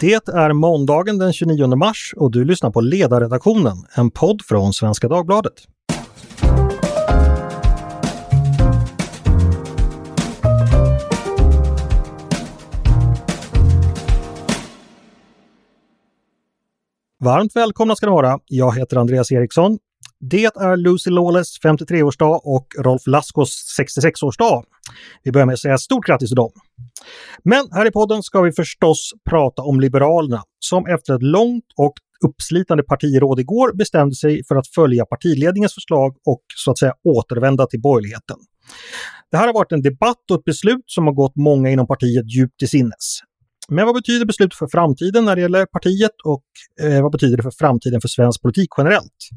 Det är måndagen den 29 mars och du lyssnar på Ledarredaktionen, en podd från Svenska Dagbladet. Varmt välkomna ska ni vara. Jag heter Andreas Eriksson. Det är Lucy Lawless 53-årsdag och Rolf Laskos 66-årsdag. Vi börjar med att säga stort grattis till dem. Men här i podden ska vi förstås prata om Liberalerna som efter ett långt och uppslitande partiråd igår bestämde sig för att följa partiledningens förslag och så att säga återvända till borgerligheten. Det här har varit en debatt och ett beslut som har gått många inom partiet djupt till sinnes. Men vad betyder beslutet för framtiden när det gäller partiet och eh, vad betyder det för framtiden för svensk politik generellt?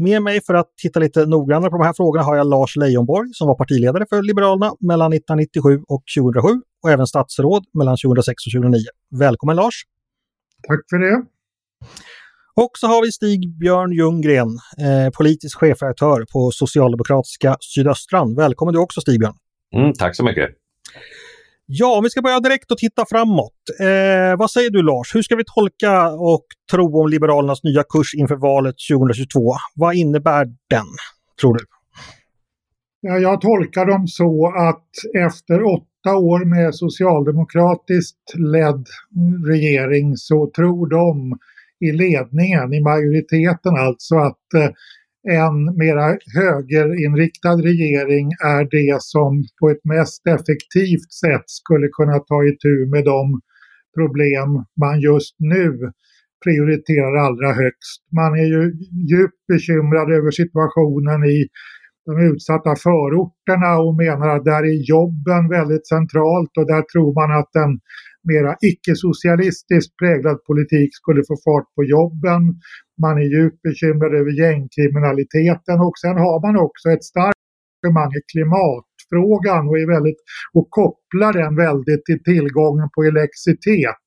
Med mig för att titta lite noggrannare på de här frågorna har jag Lars Leijonborg som var partiledare för Liberalerna mellan 1997 och 2007 och även statsråd mellan 2006 och 2009. Välkommen Lars! Tack för det! Och så har vi Stig-Björn Ljunggren, eh, politisk chefredaktör på Socialdemokratiska Sydöstran. Välkommen du också Stig-Björn! Mm, tack så mycket! Ja, om vi ska börja direkt och titta framåt. Eh, vad säger du Lars? Hur ska vi tolka och tro om Liberalernas nya kurs inför valet 2022? Vad innebär den, tror du? Ja, jag tolkar dem så att efter åtta år med socialdemokratiskt ledd regering så tror de i ledningen, i majoriteten alltså, att eh, en mera högerinriktad regering är det som på ett mest effektivt sätt skulle kunna ta itu med de problem man just nu prioriterar allra högst. Man är ju djupt bekymrad över situationen i de utsatta förorterna och menar att där är jobben väldigt centralt och där tror man att en mera icke-socialistiskt präglad politik skulle få fart på jobben. Man är djupt bekymrad över gängkriminaliteten och sen har man också ett starkt engagemang i klimatfrågan och, är väldigt, och kopplar den väldigt till tillgången på elektricitet.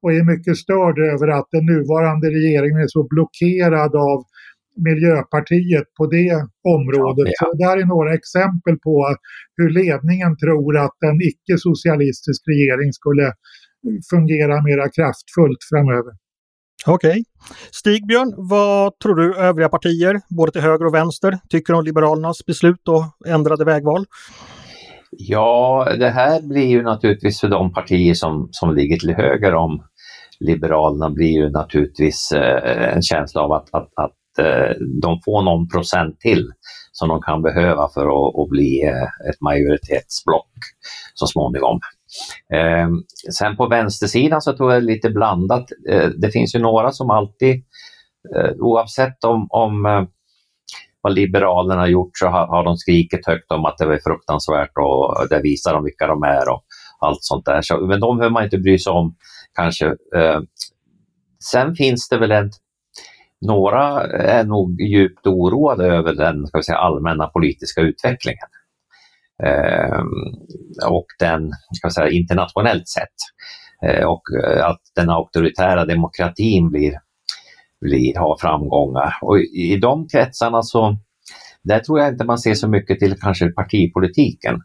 Och är mycket störd över att den nuvarande regeringen är så blockerad av Miljöpartiet på det området. Ja, ja. Så det där är några exempel på hur ledningen tror att en icke-socialistisk regering skulle fungera mera kraftfullt framöver. Okej. Okay. Stigbjörn, vad tror du övriga partier, både till höger och vänster, tycker om Liberalernas beslut och ändrade vägval? Ja, det här blir ju naturligtvis för de partier som, som ligger till höger om Liberalerna blir ju naturligtvis eh, en känsla av att, att, att eh, de får någon procent till som de kan behöva för att, att bli eh, ett majoritetsblock så småningom. Eh, sen på vänstersidan så tror jag det är lite blandat. Eh, det finns ju några som alltid, eh, oavsett om, om eh, vad Liberalerna har gjort så har, har de skrikit högt om att det var fruktansvärt och det visar de vilka de är och allt sånt där. Så, men de behöver man inte bry sig om kanske. Eh, sen finns det väl en några är nog djupt oroade över den ska vi säga, allmänna politiska utvecklingen. Eh, och den, ska säga, internationellt sett. Eh, och eh, att den auktoritära demokratin blir, blir, har framgångar. Och i, i de kretsarna så, där tror jag inte man ser så mycket till kanske partipolitiken.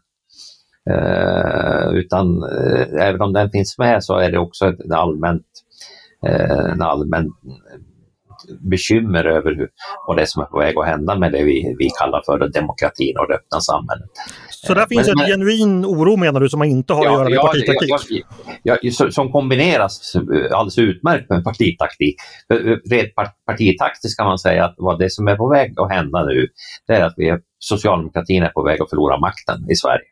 Eh, utan eh, även om den finns med så är det också ett allmänt, eh, en allmän bekymmer över hur, vad det är som är på väg att hända med det vi, vi kallar för demokratin och det öppna samhället. Så där finns men, en genuin oro menar du som man inte har ja, att göra med ja, partitaktik? Ja, ja, som kombineras alldeles utmärkt med partitaktik. Rent partitaktiskt kan man säga att vad det som är på väg att hända nu, det är att vi är, socialdemokratin är på väg att förlora makten i Sverige.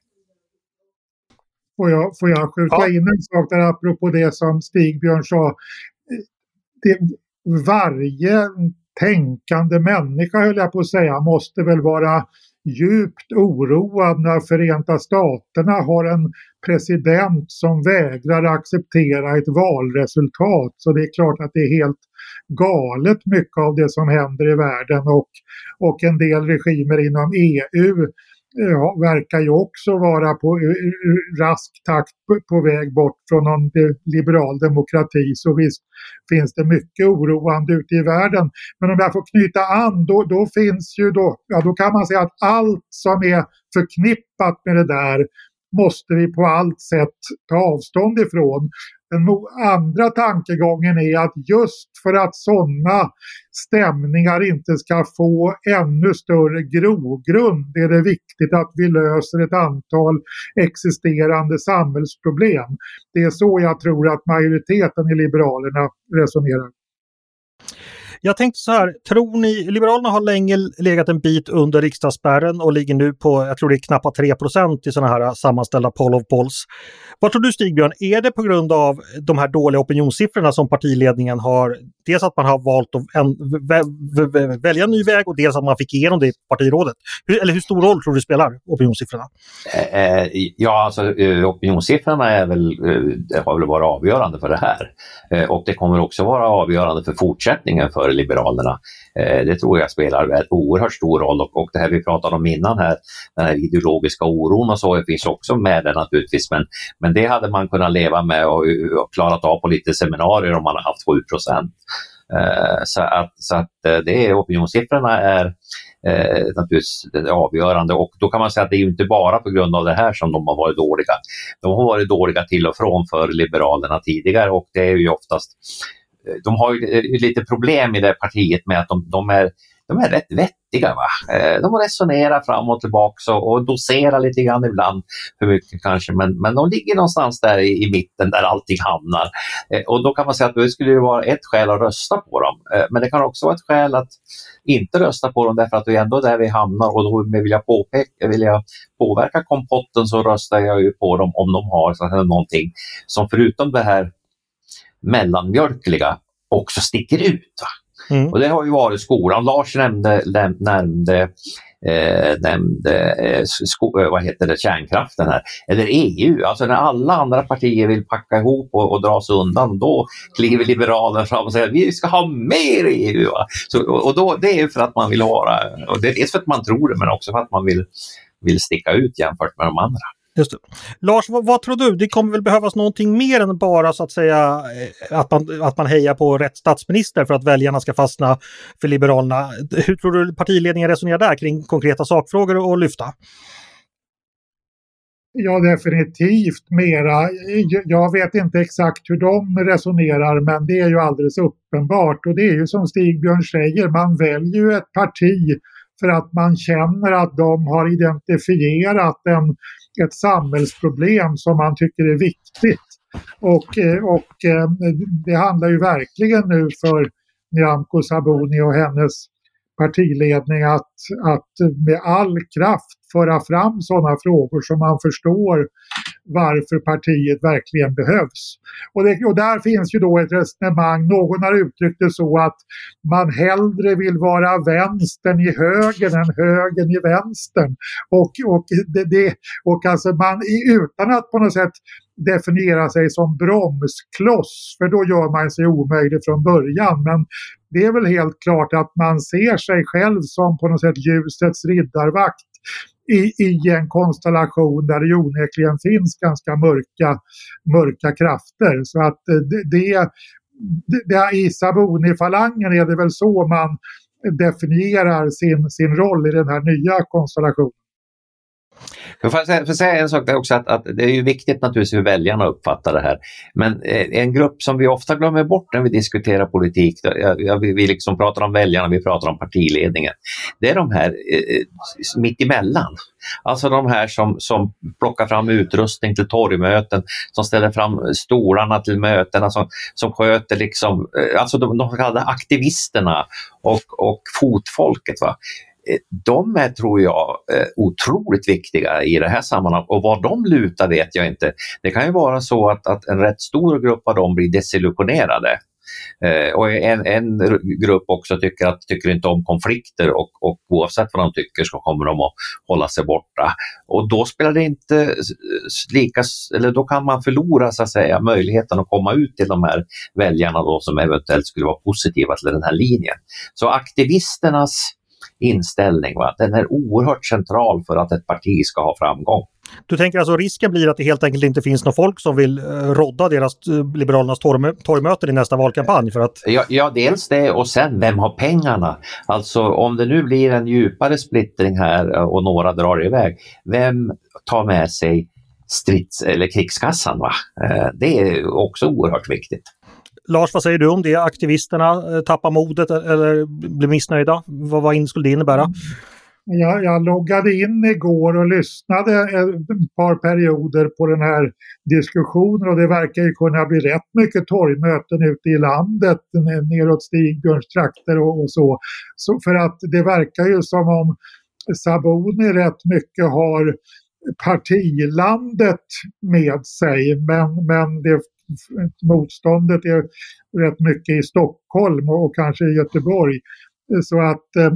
Får jag, får jag skjuta ja. in en sak där apropå det som Stigbjörn sa. Det, varje tänkande människa, höll jag på att säga, måste väl vara djupt oroad när Förenta Staterna har en president som vägrar acceptera ett valresultat. Så det är klart att det är helt galet mycket av det som händer i världen och, och en del regimer inom EU ja, verkar ju också vara på rask takt på väg bort från någon liberal demokrati. Så visst finns det mycket oroande ute i världen. Men om jag får knyta an, då, då finns ju då, ja då kan man säga att allt som är förknippat med det där måste vi på allt sätt ta avstånd ifrån. Den andra tankegången är att just för att sådana stämningar inte ska få ännu större grogrund är det viktigt att vi löser ett antal existerande samhällsproblem. Det är så jag tror att majoriteten i Liberalerna resonerar. Jag tänkte så här, tror ni, Liberalerna har länge legat en bit under riksdagsspärren och ligger nu på, jag tror det är knappt 3% i sådana här sammanställda poll of polls. Vad tror du Stigbjörn, är det på grund av de här dåliga opinionssiffrorna som partiledningen har, dels att man har valt att en, välja en ny väg och dels att man fick igenom det i partirådet? Hur, eller hur stor roll tror du spelar opinionssiffrorna? Eh, eh ja, alltså eh, opinionssiffrorna är väl, eh, har väl varit avgörande för det här. Och det kommer också vara avgörande för fortsättningen för Liberalerna. Eh, det tror jag spelar en oerhört stor roll och, och det här vi pratade om innan här, den här ideologiska oron och så finns också med där naturligtvis men, men det hade man kunnat leva med och, och klarat av på lite seminarier om man hade haft 7 procent. Eh, så att, så att eh, det är, opinionssiffrorna är eh, naturligtvis det avgörande och då kan man säga att det är inte bara på grund av det här som de har varit dåliga. De har varit dåliga till och från för Liberalerna tidigare och det är ju oftast Eh, de har eh, ju lite problem i det partiet med att de, de är de är rätt vettiga. Va? Eh, de resonerar fram och tillbaka och, och doserar lite grann ibland för mycket kanske, men, men de ligger någonstans där i, i mitten där allting hamnar. Och då kan man säga att det skulle vara ett skäl att rösta på dem, men det kan också vara ett skäl att inte rösta på dem därför att det är ändå där vi hamnar och då vill jag, påpeka, vill jag påverka kompotten så röstar jag ju på dem om de har så här någonting som förutom det här mellanmjölkliga också sticker ut. Mm. Och det har ju varit skolan. Lars nämnde, nämnde, eh, nämnde eh, sko, eh, vad heter det, kärnkraften här, eller EU. Alltså när alla andra partier vill packa ihop och, och dra sig undan, då kliver Liberalerna fram och säger vi ska ha mer EU. Så, och då, det är för att man vill vara, och det är för att man tror det men också för att man vill, vill sticka ut jämfört med de andra. Just det. Lars, vad, vad, tror du? Det kommer väl behövas någonting mer än bara så att säga eh, att man, att man hejar på rätt statsminister för att väljarna ska fastna för Liberalerna. Hur tror du partiledningen resonerar där kring konkreta sakfrågor att lyfta? Ja, definitivt mera. Jag vet inte exakt hur de resonerar, men det är ju alldeles uppenbart. Och det är ju som Stigbjörn säger, man väljer ju ett parti för att man känner att de har identifierat en ett samhällsproblem som man tycker är viktigt. Och, eh, och eh, det handlar ju verkligen nu för Nyamko Sabuni och hennes partiledning att, att med all kraft föra fram sådana frågor som man förstår varför partiet verkligen behövs. Och, det, och där finns ju då ett resonemang, någon har uttryckt det så att man hellre vill vara vänstern i högern än högern i vänstern. Och, och, det, det, och alltså man, utan att på något sätt definiera sig som bromskloss, för då gör man sig omöjlig från början. Men det är väl helt klart att man ser sig själv som på något sätt ljusets riddarvakt i, i en konstellation där det onekligen finns ganska mörka, mörka krafter. Så att eh, det, det, det i Sabuni-falangen är det väl så man definierar sin, sin roll i den här nya konstellationen. För får säga, får säga en sak där också att, att, det är ju viktigt naturligtvis hur väljarna uppfattar det här. Men eh, en grupp som vi ofta glömmer bort när vi diskuterar politik, då, ja, vi, vi liksom pratar om väljarna, vi pratar om partiledningen. Det är de här eh, eh mittemellan. Alltså de här som, som plockar fram utrustning till torgmöten, som ställer fram stolarna till mötena, som, som sköter liksom, eh, alltså de, de så kallade aktivisterna och, och fotfolket. Va? Eh, de är, tror jag, eh, otroligt viktiga i det här sammanhanget och vad de lutar vet jag inte. Det kan ju vara så att, att en rätt stor grupp av dem blir desillusionerade. Eh, och en, en grupp också tycker, att, tycker inte om konflikter och, och oavsett vad de tycker så kommer de att hålla sig borta. Och då spelar det inte lika, eller då kan man förlora så att säga möjligheten att komma ut till de här väljarna då som eventuellt skulle vara positiva till den här linjen. Så aktivisternas inställning. Va? Den är oerhört central för att ett parti ska ha framgång. Du tänker alltså risken blir att det helt enkelt inte finns någon folk som vill eh, rodda deras eh, Liberalernas torgmöten i nästa valkampanj? För att... ja, ja, dels det och sen vem har pengarna? Alltså om det nu blir en djupare splittring här och några drar iväg, vem tar med sig strids eller krigskassan. Va? Eh, det är också oerhört viktigt. Lars, vad säger du om det? Aktivisterna eh, tappar modet e- eller blir missnöjda? Vad, vad skulle det innebära? Mm. Jag, jag loggade in igår och lyssnade ett par perioder på den här diskussionen och det verkar ju kunna bli rätt mycket torgmöten ute i landet neråt Stigbjörns trakter och, och så. så. För att det verkar ju som om Saboni rätt mycket har partilandet med sig men, men det, motståndet är rätt mycket i Stockholm och, och kanske i Göteborg. Så att, eh,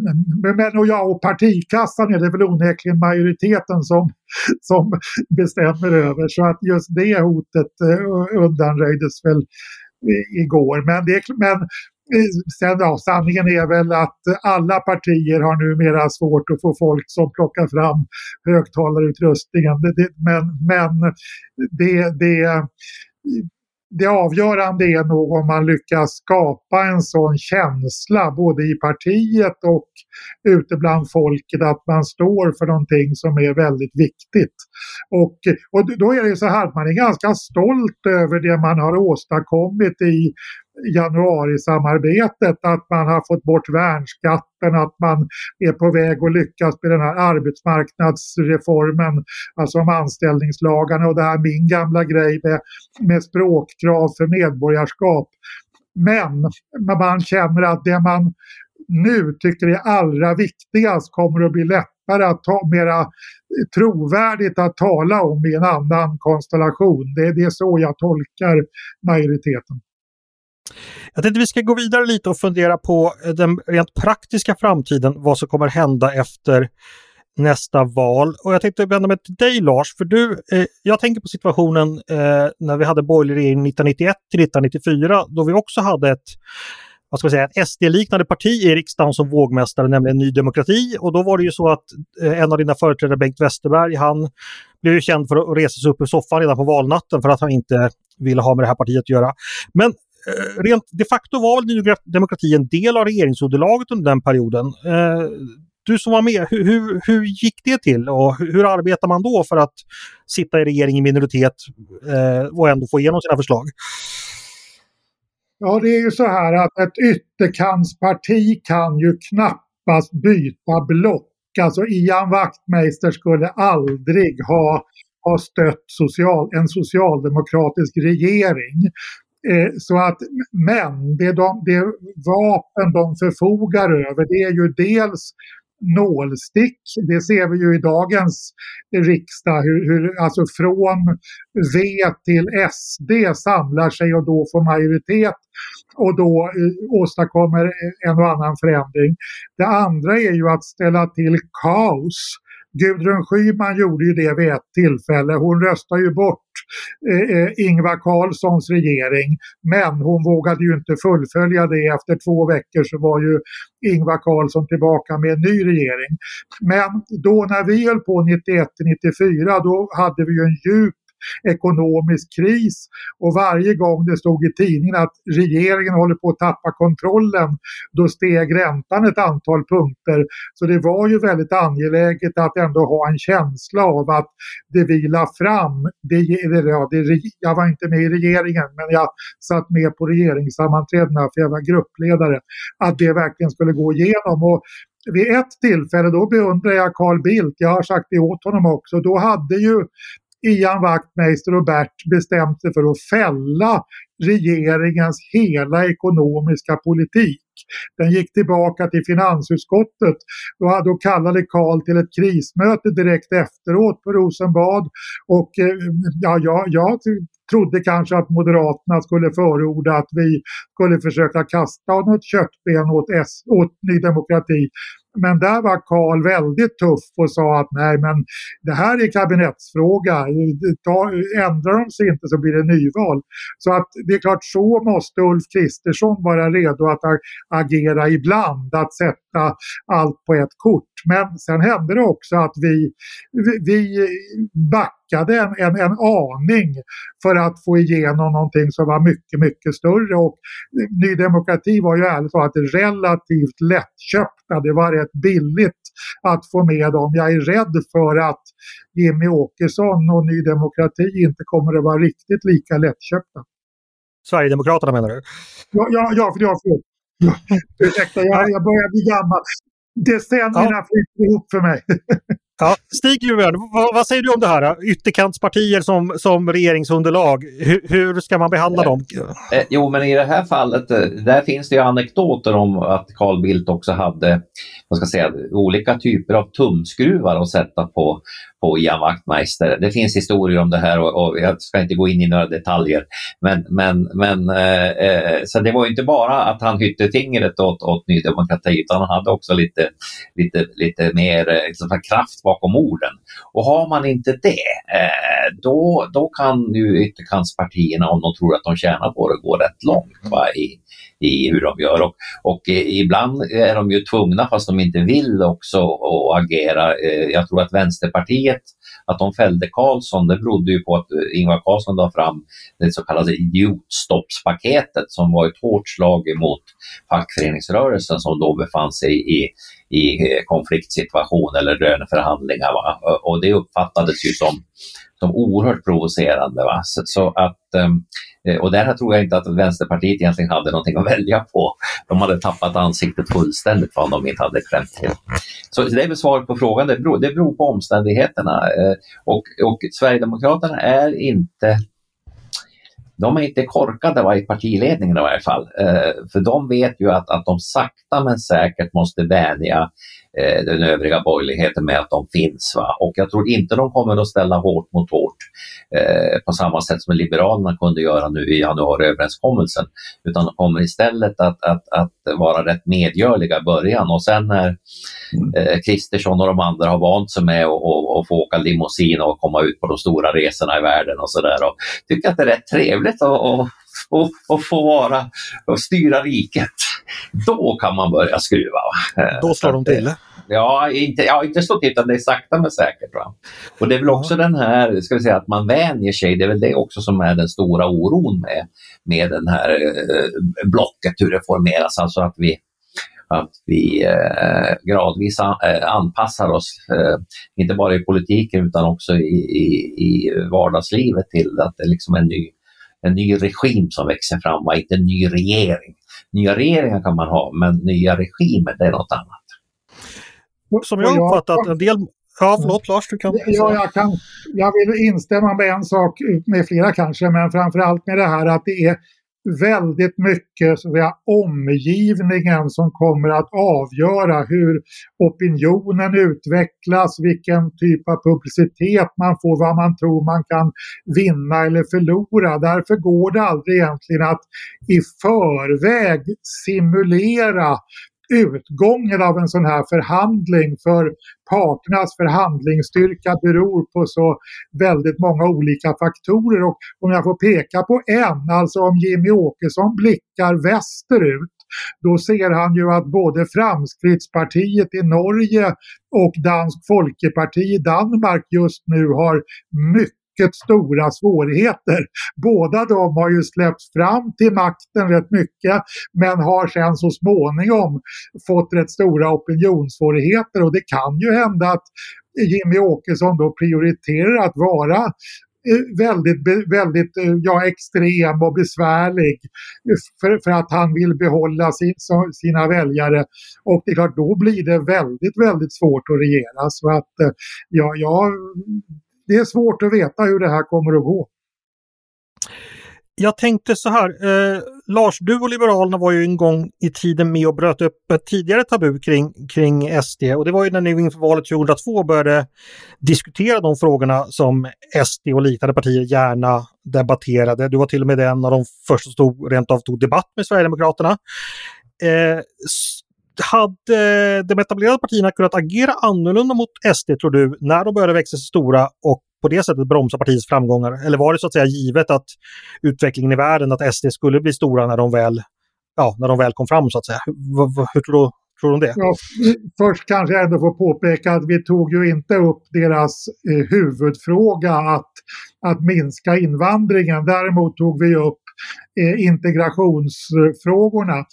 men och ja, och partikassan är det väl onekligen majoriteten som, som bestämmer över. Så att just det hotet eh, undanröjdes väl igår. Men, det, men eh, sen, ja, sanningen är väl att alla partier har numera svårt att få folk som plockar fram högtalarutrustningen. Det, det, men men det, det det avgörande är nog om man lyckas skapa en sån känsla både i partiet och ute bland folket att man står för någonting som är väldigt viktigt. Och, och då är det så här att man är ganska stolt över det man har åstadkommit i januarisamarbetet, att man har fått bort toppen att man är på väg att lyckas med den här arbetsmarknadsreformen, alltså om anställningslagarna och det här min gamla grej med, med språkkrav för medborgarskap. Men man känner att det man nu tycker är allra viktigast kommer att bli lättare att ta, mera trovärdigt att tala om i en annan konstellation. Det, det är så jag tolkar majoriteten. Jag tänkte vi ska gå vidare lite och fundera på eh, den rent praktiska framtiden, vad som kommer hända efter nästa val. Och jag tänkte vända mig till dig Lars, för du, eh, jag tänker på situationen eh, när vi hade borgerlig regering 1991 till 1994 då vi också hade ett vad ska man säga, ett SD-liknande parti i riksdagen som vågmästare, nämligen Ny Demokrati. Och då var det ju så att eh, en av dina företrädare, Bengt Westerberg, han blev ju känd för att resa sig upp ur soffan redan på valnatten för att han inte ville ha med det här partiet att göra. Men Eh, rent de facto var väl Ny Demokrati en del av regeringsunderlaget under den perioden. Eh, du som var med, hur, hur, hur gick det till och hur arbetar man då för att sitta i regering i minoritet eh, och ändå få igenom sina förslag? Ja, det är ju så här att ett ytterkantsparti kan ju knappast byta block. Alltså Ian Wachtmeister skulle aldrig ha, ha stött social, en socialdemokratisk regering. Eh, så att, men det, de, det vapen de förfogar över det är ju dels nålstick. Det ser vi ju i dagens riksdag, hur, hur alltså från V till SD samlar sig och då får majoritet och då eh, åstadkommer en och annan förändring. Det andra är ju att ställa till kaos. Gudrun Schyman gjorde ju det vid ett tillfälle. Hon röstade ju bort eh, eh, Ingvar Carlssons regering. Men hon vågade ju inte fullfölja det. Efter två veckor så var ju Ingvar Carlsson tillbaka med en ny regering. Men då när vi höll på 91-94 då hade vi ju en djup ekonomisk kris och varje gång det stod i tidningen att regeringen håller på att tappa kontrollen då steg räntan ett antal punkter. Så det var ju väldigt angeläget att ändå ha en känsla av att det vi la fram, det, ja, det, jag var inte med i regeringen men jag satt med på regeringssammanträdena för jag var gruppledare, att det verkligen skulle gå igenom. Och vid ett tillfälle, då beundrar jag Carl Bildt, jag har sagt det åt honom också, då hade ju Ian Wachtmeister och Bert bestämt sig för att fälla regeringens hela ekonomiska politik. Den gick tillbaka till finansutskottet. och då kallade Karl till ett krismöte direkt efteråt på Rosenbad. Och eh, ja, jag, jag trodde kanske att Moderaterna skulle förorda att vi skulle försöka kasta något köttben åt, S, åt Ny Demokrati. Men där var Karl väldigt tuff och sa att nej men det här är kabinettsfråga, ändrar de sig inte så blir det nyval. Så att det är klart så måste Ulf Kristersson vara redo att agera ibland, att sätta sätta allt på ett kort. Men sen hände det också att vi, vi, backade en, en, en aning för att få igenom någonting som var mycket, mycket större. Och Ny Demokrati var ju ärligt talat relativt lättköpta. Det var rätt billigt att få med dem. Jag är rädd för att Jimmy Åkesson och Ny Demokrati inte kommer att vara riktigt lika lättköpta. Sverigedemokraterna menar du? Ja, ja, ja för jag, ja, ursäkta, jag, jag börjar bli gammal. Decennierna ja. flyter ihop för mig. Ja, Stig Juven, vad, vad, säger du om det här? Ytterkantspartier som, som regeringsunderlag, hur, hur ska man behandla dem? Eh, jo, men i det här fallet, eh, där finns det ju anekdoter om att Carl Bildt också hade vad ska säga, olika typer av tumskruvar att sätta på, på Ian Wachtmeister. Det finns historier om det här och, och jag ska inte gå in i några detaljer. Men, men, men eh, eh så det var inte bara att han hytte fingret åt, åt Ny Demokrati utan han hade också lite, lite, lite mer eh, liksom, kraft bakom orden. Och har man inte det, eh, då, då kan ju ytterkantspartierna, om de tror att de tjänar på det, gå rätt långt va, i, i hur de gör. Och, och ibland är de ju tvungna, fast de inte vill, också att agera. Eh, jag tror att Vänsterpartiet att de fällde Karlsson, det berodde ju på att eh, Ingvar Carlsson la fram det så kallade idiotstoppspaketet som var ett hårt slag emot fackföreningsrörelsen som då befann sig i, i eh, konfliktsituation eller löneförhandlingar. Va? Och det uppfattades ju som, som oerhört provocerande. Va? Så, så att, ehm, eh, och där tror jag inte att Vänsterpartiet egentligen hade någonting att välja på. De hade tappat ansiktet fullständigt om de inte hade klämt till. Så det är väl svaret på frågan, det beror, det beror på omständigheterna. Eh, och, och Sverigedemokraterna är inte de är inte korkade va, i partiledningen i varje fall. Eh, för de vet ju att, att de sakta men säkert måste vänja eh, den övriga borgerligheten med att de finns. Va? Och jag tror inte de kommer att ställa hårt mot hårt eh, på samma sätt som Liberalerna kunde göra nu i januariöverenskommelsen. Utan de kommer istället att, att, att vara rätt medgörliga i början och sen när eh, Kristersson och de andra har vant sig med att få åka limousin och komma ut på de stora resorna i världen och sådär och tycker att det är rätt trevligt att och, och, och få vara och styra riket. Då kan man börja skruva. Då slår de till? Ja, inte, ja, inte till, utan det är sakta men säkert. Va? Och det är väl också den här, ska vi säga, att man vänjer sig, det är väl det också som är den stora oron med, med den här eh, blocket, hur det formeras, alltså att vi att vi eh, gradvis an, eh, anpassar oss, eh, inte bara i politiken utan också i, i, i vardagslivet till att det liksom är en ny, en ny regim som växer fram, och inte en ny regering. Nya regeringar kan man ha, men nya regimer det är något annat. Som jag uppfattat en del Ja, förlåt Lars, du kan. Ja, jag, kan, jag vill instämma med en sak, med flera kanske, men framförallt med det här att det är väldigt mycket så att säga, omgivningen som kommer att avgöra hur opinionen utvecklas, vilken typ av publicitet man får, vad man tror man kan vinna eller förlora. Därför går det aldrig egentligen att i förväg simulera utgången av en sån här förhandling för parternas förhandlingsstyrka beror på så väldigt många olika faktorer. Och om jag får peka på en, alltså om Jimmy Åkesson blickar västerut då ser han ju att både Framskrittspartiet i Norge och Dansk Folkeparti i Danmark just nu har mycket mycket stora svårigheter. Båda de har ju släppts fram till makten rätt mycket men har sen så småningom fått rätt stora opinionssvårigheter och det kan ju hända att Jimmy Åkesson då prioriterar att vara eh, väldigt, väldigt eh, ja, extrem och besvärlig för, för att han vill behålla sin, sina väljare. Och det är klart, då blir det väldigt, väldigt svårt att regera. Så att eh, ja, jag det är svårt att veta hur det här kommer att gå. Jag tänkte så här, eh, Lars, du och Liberalerna var ju en gång i tiden med och bröt upp ett tidigare tabu kring, kring SD och det var ju när ni inför valet 2002 började diskutera de frågorna som SD och liknande partier gärna debatterade. Du var till och med en av de första som rent av tog debatt med Sverigedemokraterna. Eh, hade de etablerade partierna kunnat agera annorlunda mot SD tror du när de började växa sig stora och på det sättet bromsa partiets framgångar? Eller var det så att säga givet att utvecklingen i världen, att SD skulle bli stora när de väl, ja, när de väl kom fram så att säga? Hur, hur tror, tror du om det? Ja, först kanske jag ändå får påpeka att vi tog ju inte upp deras eh, huvudfråga att, att minska invandringen. Däremot tog vi upp eh, integrationsfrågorna.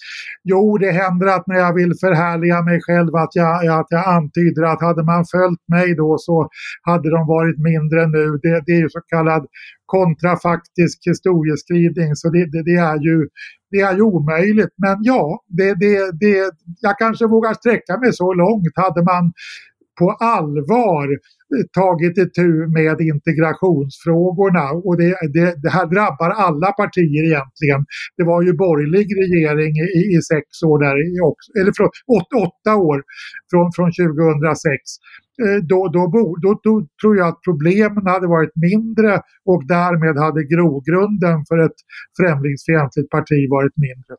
Jo, det händer att när jag vill förhärliga mig själv att jag, att jag antyder att hade man följt mig då så hade de varit mindre nu. Det, det är ju så kallad kontrafaktisk historieskrivning så det, det, det, är ju, det är ju omöjligt. Men ja, det, det, det, jag kanske vågar sträcka mig så långt. Hade man på allvar tagit itu med integrationsfrågorna och det, det, det, här drabbar alla partier egentligen. Det var ju borgerlig regering i, i sex år där, också, eller förlåt, åt, åtta år från, från 2006. Eh, då, då, då, då, tror jag att problemen hade varit mindre och därmed hade grogrunden för ett främlingsfientligt parti varit mindre.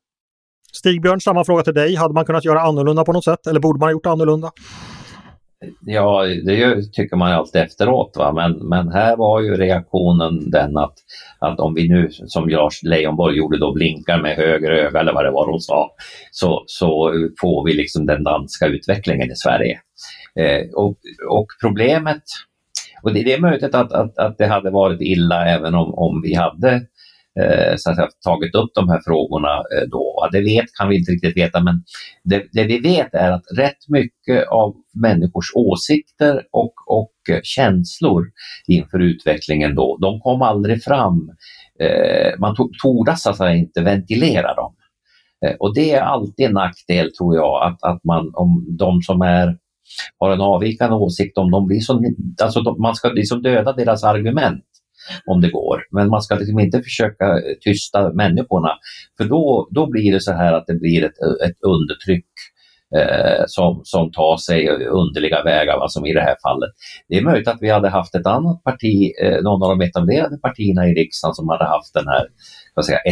Stigbjörn, samma fråga till dig. Hade man kunnat göra annorlunda på något sätt eller borde man ha gjort annorlunda? Ja, det tycker man alltid efteråt. Va? Men, men här var ju reaktionen den att, att om vi nu, som Lars Leijonborg gjorde, då blinkar med höger öga eller vad det var hon sa, så, så får vi liksom den danska utvecklingen i Sverige. Eh, och, och problemet, och det, det är möjligt att, att, att det hade varit illa även om, om vi hade eh, Eh, så att säga, tagit upp de här frågorna eh, då. Det vet, kan vi inte riktigt veta men det, det, vi vet är att rätt mycket av människors åsikter och, och känslor inför utvecklingen då, de kom aldrig fram. Eh, man tordas alltså att inte ventilera dem. Och det är alltid en nackdel tror jag att, att man, om de som är har en avvikande åsikt om de blir så, alltså de, man ska liksom döda deras argument om det går. Men man ska liksom inte försöka tysta människorna för då, då blir det så här att det blir ett, ett undertryck eh, som, som tar sig underliga vägar, va, som i det här fallet. Det är möjligt att vi hade haft ett annat parti, eh, någon av de etablerade partierna i riksdagen som hade haft den här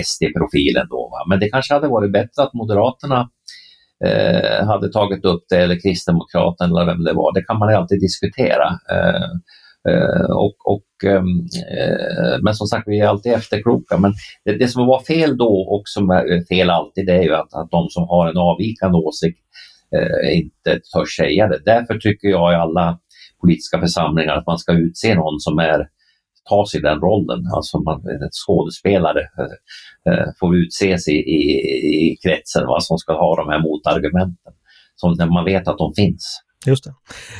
SD-profilen då. Va? Men det kanske hade varit bättre att Moderaterna eh, hade tagit upp det eller Kristdemokraterna eller vem det var. Det kan man alltid diskutera. Eh, Eh, och, och, ehm, eh, men som sagt, vi är alltid efterkloka. Men det, det, som var fel då och som är fel alltid, det är ju att, att de som har en avvikande åsikt eh, inte törs säga det. Därför tycker jag i alla politiska församlingar att man ska utse någon som är ta sig den rollen. Alltså man, en skådespelare eh, eh får utses i, i, i kretsen va, som ska ha de här motargumenten. Som när man vet att de finns. Just det.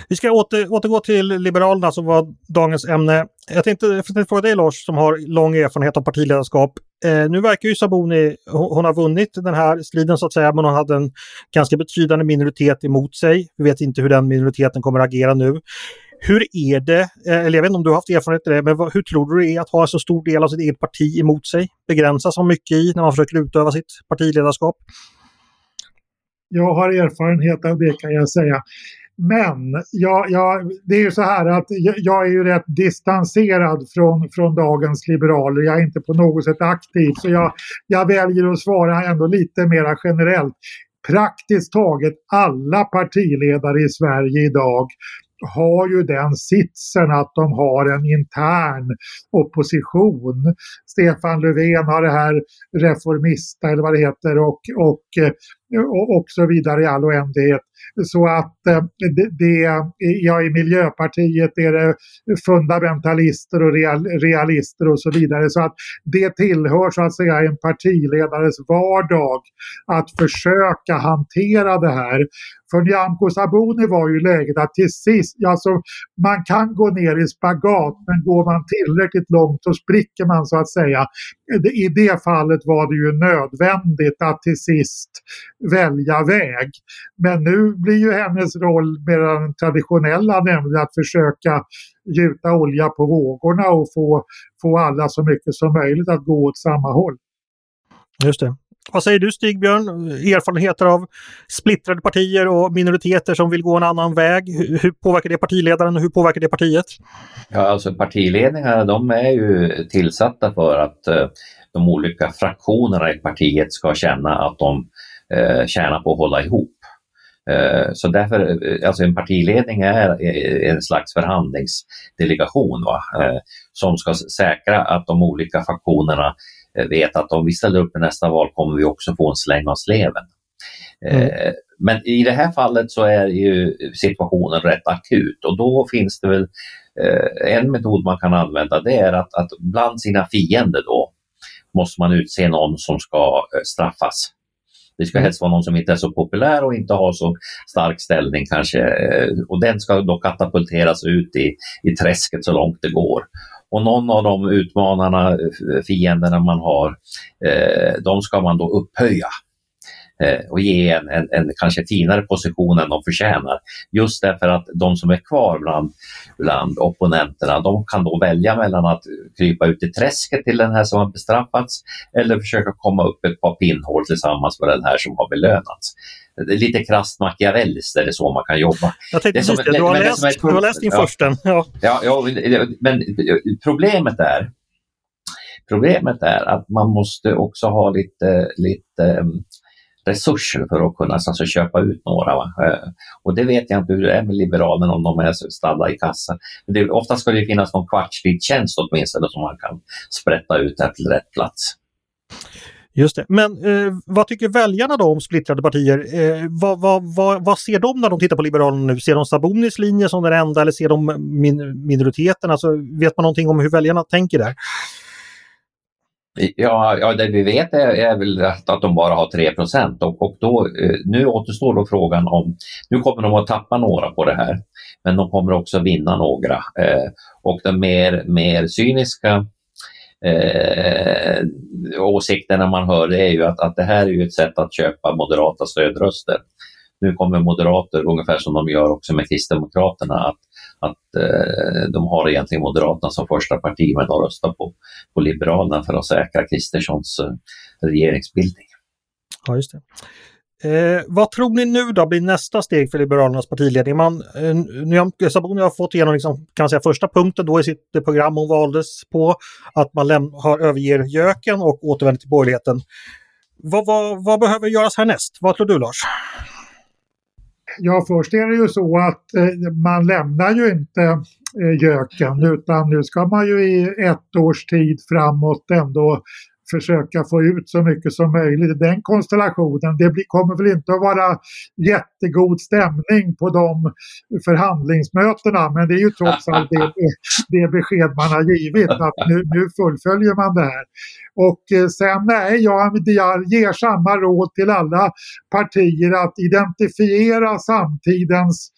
Vi ska åter, återgå till Liberalerna som var dagens ämne. Jag tänkte, jag tänkte fråga dig Lars som har lång erfarenhet av partiledarskap. Eh, nu verkar ju Sabuni, hon, hon, har vunnit den här striden så att säga, men hon hade en ganska betydande minoritet emot sig. Vi vet inte hur den minoriteten kommer att agera nu. Hur är det, eh, eller jag vet inte om du har haft erfarenhet av det, men vad, hur tror du det är att ha en så stor del av sitt eget parti emot sig? Begränsas så mycket i när man försöker utöva sitt partiledarskap? Jag har erfarenhet av det kan jag säga. Men jag, jag, det är ju så här att jag är ju rätt distanserad från, från dagens liberaler. Jag är inte på något sätt aktiv så jag, jag väljer att svara ändå lite mer generellt. Praktiskt taget alla partiledare i Sverige idag har ju den sitsen att de har en intern opposition. Stefan Löfven har det här Reformista eller vad det heter och, och, eh, Eh, och, så vidare i all oändlighet. Så att eh, det, det, ja, i Miljöpartiet är det fundamentalister och real, realister och så vidare. Så att det tillhör så att säga en partiledares vardag att försöka hantera det här. För Nyamko Sabuni var ju läget att till sist, alltså man kan gå ner i spagat men går man tillräckligt långt så spricker man så att säga. I det fallet var det ju nödvändigt att till sist välja väg. Men nu blir ju hennes roll mer den traditionella, nämligen att försöka gjuta olja på vågorna och få, få alla så mycket som möjligt att gå åt samma håll. Just det. Vad säger du Stigbjörn? Erfarenheter av splittrade partier och minoriteter som vill gå en annan väg. Hur påverkar det partiledaren och hur påverkar det partiet? Ja, alltså partiledningarna de är ju tillsatta för att eh, de olika fraktionerna i partiet ska känna att de eh, tjänar på att hålla ihop. Eh, så därför, eh, alltså en partiledning är eh, en slags förhandlingsdelegation va? Eh, som ska säkra att de olika fraktionerna vet att om vi ställer upp i nästa val kommer vi också få en släng av sleven. Mm. men i det här fallet så är ju situationen rätt akut och då finns det väl eh, en metod man kan använda det är att, att bland sina fiender då måste man utse någon som ska eh, straffas. Det ska mm. helst vara någon som inte är så populär och inte har så stark ställning kanske eh, och den ska då katapulteras ut i, i träsket så långt det går. Och någon av de utmanarna, eh, fienderna man har, eh, de ska man då upphöja eh, och ge en, en, en, kanske finare position än de förtjänar. Just därför att de som är kvar bland, bland opponenterna, de kan då välja mellan att krypa ut i träsket till den här som har bestraffats eller försöka komma upp ett par pinnhål tillsammans med den här som har belönats. Det lite krasst machiavelliskt, är det så man kan jobba. Jag tänkte precis det, du har, läst, du har läst din ja, försten. Ja. Ja, ja, men problemet är Problemet är att man måste också ha lite, lite resurser för att kunna alltså, köpa ut några. Va? Eh, och det vet jag inte hur det är med Liberalerna om de är stadda i kassan. Det, ofta ska det finnas någon kvartsvid tjänst åtminstone som man kan sprätta ut här till rätt plats. Just det. Men eh, vad tycker väljarna då om splittrade partier? Eh, vad, vad, vad, vad, ser de när de tittar på Liberalerna nu? Ser de Sabonis linje som den enda eller ser de min minoriteten? Alltså, vet man någonting om hur väljarna tänker där? Ja, ja, det vi vet är, är väl att, att de bara har 3 och, och då, eh, nu återstår då frågan om, nu kommer de att tappa några på det här, men de kommer också vinna några. Eh, och de mer, mer cyniska eh, åsikterna man hör är ju att, att det här är ju ett sätt att köpa moderata stödröster. Nu kommer moderater, ungefär som de gör också med Kristdemokraterna, att att eh, de har egentligen Moderaterna som första parti men de röstar på, på Liberalerna för att säkra Kristerssons eh, regeringsbildning. Ja, just det. Eh, vad tror ni nu då blir nästa steg för Liberalernas partiledning? Man, eh, Nyamko Sabuni har fått igenom liksom, kan säga, första punkten då i sitt program hon valdes på, att man har, överger göken och återvänder till borgerligheten. Vad, vad, vad behöver göras härnäst? Vad tror du Lars? Ja, först är det ju så att eh, man lämnar ju inte eh, göken utan nu ska man ju i ett års tid framåt ändå försöka få ut så mycket som möjligt i den konstellationen. Det blir, kommer väl inte att vara jättegod stämning på de förhandlingsmötena men det är ju trots allt det, det besked man har givit att nu, nu fullföljer man det här. Och eh, sen nej, jag, jag ger samma råd till alla partier att identifiera samtidens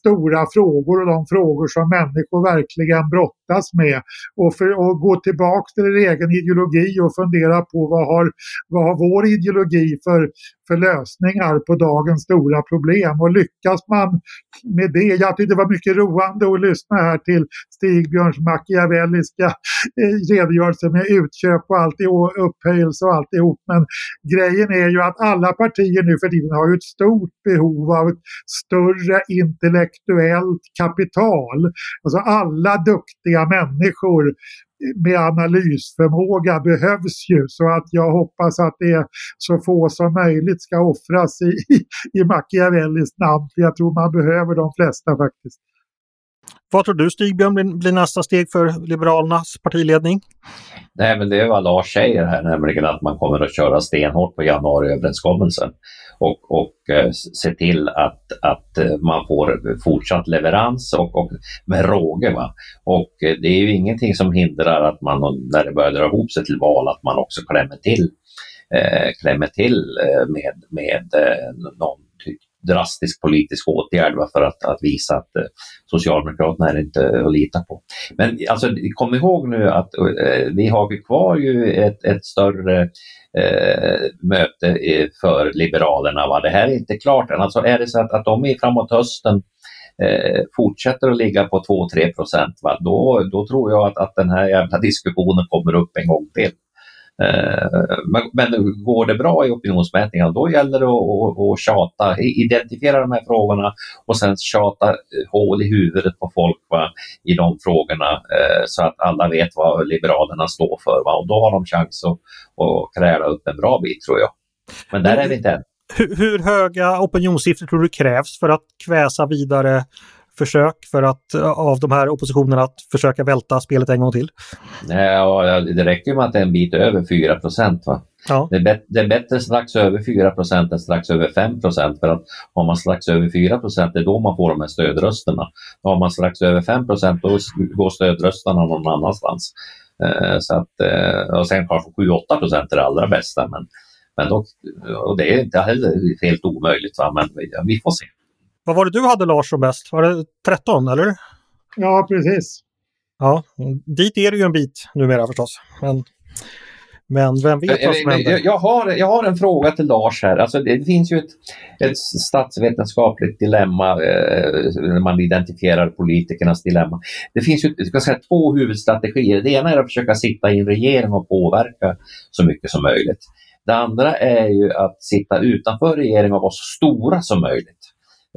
stora frågor och de frågor som människor verkligen brottas med. Och, för, och gå tillbaka till er egen ideologi och fundera på vad har, vad har vår ideologi för, för lösningar på dagens stora problem. Och lyckas man med det, jag tyckte det var mycket roande att lyssna här till Stigbjörns machiavelliska eh, redogörelse med utköp och allt och upphöjelse och alltihop. Men grejen är ju att alla partier nu för tiden har ett stort behov av ett större intellektuellt kapital. Alltså alla duktiga människor med analysförmåga behövs ju så att jag hoppas att det är så få som möjligt ska offras i, i, i Machiavellis namn. För jag tror man behöver de flesta faktiskt. Vad tror du Stigbjörn blir, blir nästa steg för Liberalernas partiledning? Nej, men det är vad Lars säger här, nämligen att man kommer att köra stenhårt på januariöverenskommelsen och, och eh, se till att, att eh, man får fortsatt leverans och, och med råge. Va? Och eh, det är ju ingenting som hindrar att man när det börjar dra ihop sig till val att man också klämmer till, eh, klämmer till eh, med, med någon typ drastisk politisk åtgärd för att, att visa att eh, Socialdemokraterna är inte att lita på. Men alltså, kom ihåg nu att eh, vi har kvar ju ett, ett större eh, möte för Liberalerna. Va? Det här är inte klart än. Alltså är det så att, att de är framåt hösten eh, fortsätter att ligga på 2-3 procent, då, då tror jag att, att den här jävla diskussionen kommer upp en gång till. Eh, men, går det bra i opinionsmätningarna då gäller det att, tjata, identifiera de här frågorna och sen tjata hål i huvudet på folk va, i de frågorna eh, så att alla vet vad Liberalerna står för. Va, och då har de chans att, att kräla upp en bra bit tror jag. Men där är vi inte än. Hur, hur höga opinionssiffror tror du krävs för att kväsa vidare försök för att, eh, av de här oppositionerna att försöka välta spelet en gång till? Ja, det räcker med att det är en bit över 4 procent. Ja. Det, är bet, det är bättre strax över 4 procent än strax över 5 procent för att har man strax över 4 procent det är då man får de här stödrösterna. Har man strax över 5 procent då går stödrösterna någon annanstans. Eh, så att, eh, och sen kanske 7-8 procent är det allra bästa men, men då, och det är inte heller helt omöjligt va? men vi får se. Vad var det du hade Lars som bäst? Var det 13 eller? Ja, precis. Ja, dit är det ju en bit numera förstås. Men, men vem vet vad som händer? Jag, har, jag har en fråga till Lars här. Alltså det, finns ju ett, ett statsvetenskapligt dilemma eh, när man identifierar politikernas dilemma. Det finns ju ska säga, två huvudstrategier. Det ena är att försöka sitta i en regering och påverka så mycket som möjligt. Det andra är ju att sitta utanför regeringen och vara så stora som möjligt.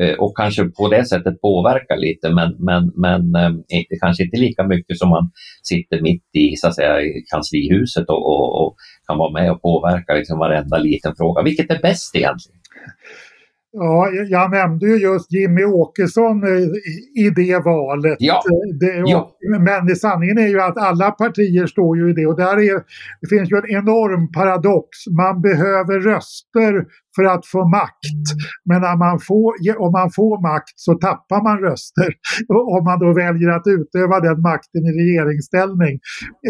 Eh, och kanske på det sättet påverka lite men, men, men eh, inte, kanske inte lika mycket som man sitter mitt i, så att säga, i kanslihuset och, och, och kan vara med och påverka liksom varenda liten fråga. Vilket är bäst egentligen? Ja, jag nämnde ju just Jimmy Åkesson i det valet. Ja. Det, ja. Men sanningen är ju att alla partier står ju i det och där är, det finns ju en enorm paradox. Man behöver röster för att få makt. Men när man får, om man får makt så tappar man röster. Om man då väljer att utöva den makten i regeringsställning.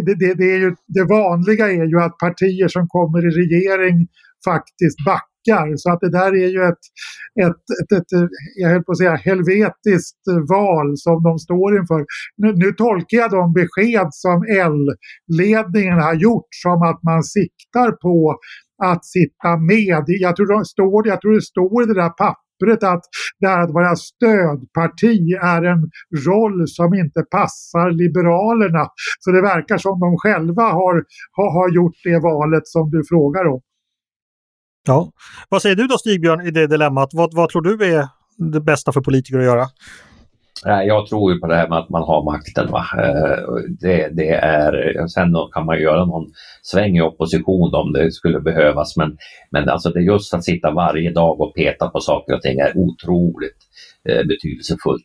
Det, det, det, är ju, det vanliga är ju att partier som kommer i regering faktiskt backar backar. Så att det där är ju ett, ett, ett, ett, jag höll på att säga, helvetiskt val som de står inför. Nu, nu tolkar jag de besked som L-ledningen har gjort som att man siktar på att sitta med. Jag tror, de står, jag tror det står i det där pappret att det här att vara stödparti är en roll som inte passar Liberalerna. Så det verkar som de själva har, har, har gjort det valet som du frågar om. Ja. Vad säger du då Stigbjörn i det dilemmat? Vad, vad tror du är det bästa för politiker att göra? Jag tror ju på det här med att man har makten. Va? Eh, det, det är, sen kan man göra någon sväng i opposition om det skulle behövas men, men alltså det just att sitta varje dag och peta på saker och ting är otroligt eh, betydelsefullt.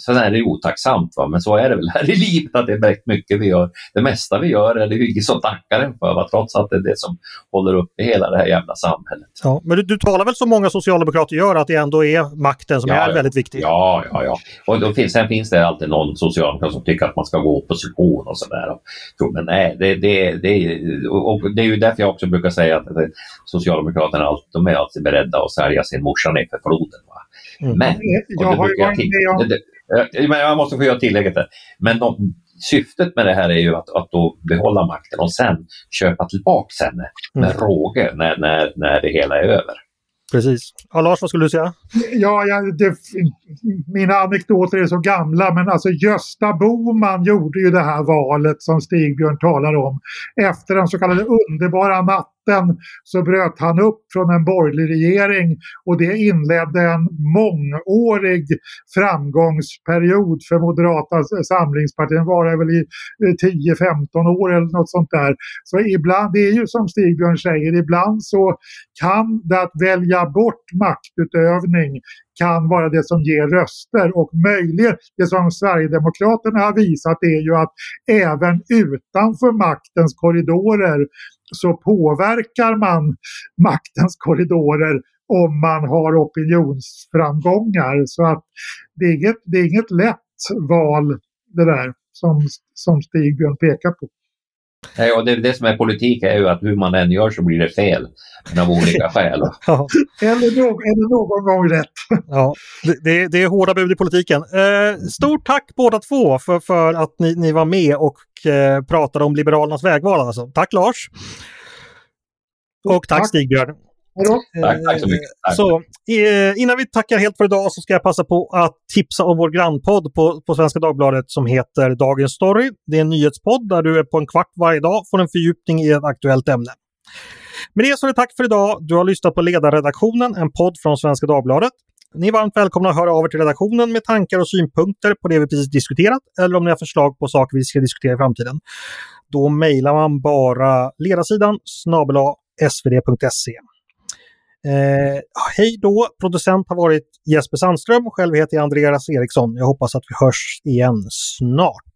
Sen är det otacksamt, va? men så är det väl här i livet att det är väldigt mycket vi gör. Det mesta vi gör är det ingen som tackar en för, va? trots att det är det som håller uppe hela det här jävla samhället. Ja, men du, du talar väl som många socialdemokrater gör, att det ändå är makten som ja, är ja. väldigt viktig? Ja, ja, ja. Och då finns, sen finns det alltid någon socialdemokrat som tycker att man ska gå opposition och sådär. Men nej, det, det, det, och det är ju därför jag också brukar säga att Socialdemokraterna de är alltid beredda att sälja sin morsa ner för floden. Va? Mm. Men, jag, har jag, till, det, men jag måste få göra tillägget där. Men de, syftet med det här är ju att, att då behålla makten och sen köpa tillbaka henne med mm. råge när, när, när det hela är över. Precis. Ja, Lars, vad skulle du säga? Ja, ja det, mina anekdoter är så gamla, men alltså Gösta Boman gjorde ju det här valet som Stigbjörn talar om. Efter den så kallade underbara natten natten så bröt han upp från en borgerlig regering och det inledde en mångårig framgångsperiod för Moderata samlingspartiet. Den varar väl i eh, 10-15 år eller något sånt där. Så ibland, det är ju som Stigbjörn säger, ibland så kan det att välja bort maktutövning kan vara det som ger röster och möjligen det som Sverigedemokraterna har visat är ju att även utanför maktens korridorer så påverkar man maktens korridorer om man har opinionsframgångar. Så att det är inget, det är inget lätt val det där som, som Stigbjörn pekar på. Nej, och det, det som är politik är ju att hur man än gör så blir det fel av olika skäl. ja. eller, någon, eller någon gång rätt. ja, det, det, är hårda bud i politiken. Eh, stort tack båda två för, för att ni, ni var med och eh, pratade om Liberalernas vägval. Alltså. Tack Lars! Och tack, tack. Stigbjörn! Tack, tack så mycket. Tack. Så, eh, innan vi tackar helt för idag så ska jag passa på att tipsa om vår grannpodd på, på Svenska Dagbladet som heter Dagens Story. Det är en nyhetspodd där du på en kvart varje dag får en fördjupning i ett aktuellt ämne. Med det så är det tack för idag. Du har lyssnat på Ledarredaktionen, en podd från Svenska Dagbladet. Ni är varmt välkomna att höra av er till redaktionen med tankar och synpunkter på det vi precis diskuterat eller om ni har förslag på saker vi ska diskutera i framtiden. Då mejlar man bara ledarsidan snabel svd.se. Eh, hej då! Producent har varit Jesper Sandström och själv heter jag Andreas Eriksson. Jag hoppas att vi hörs igen snart.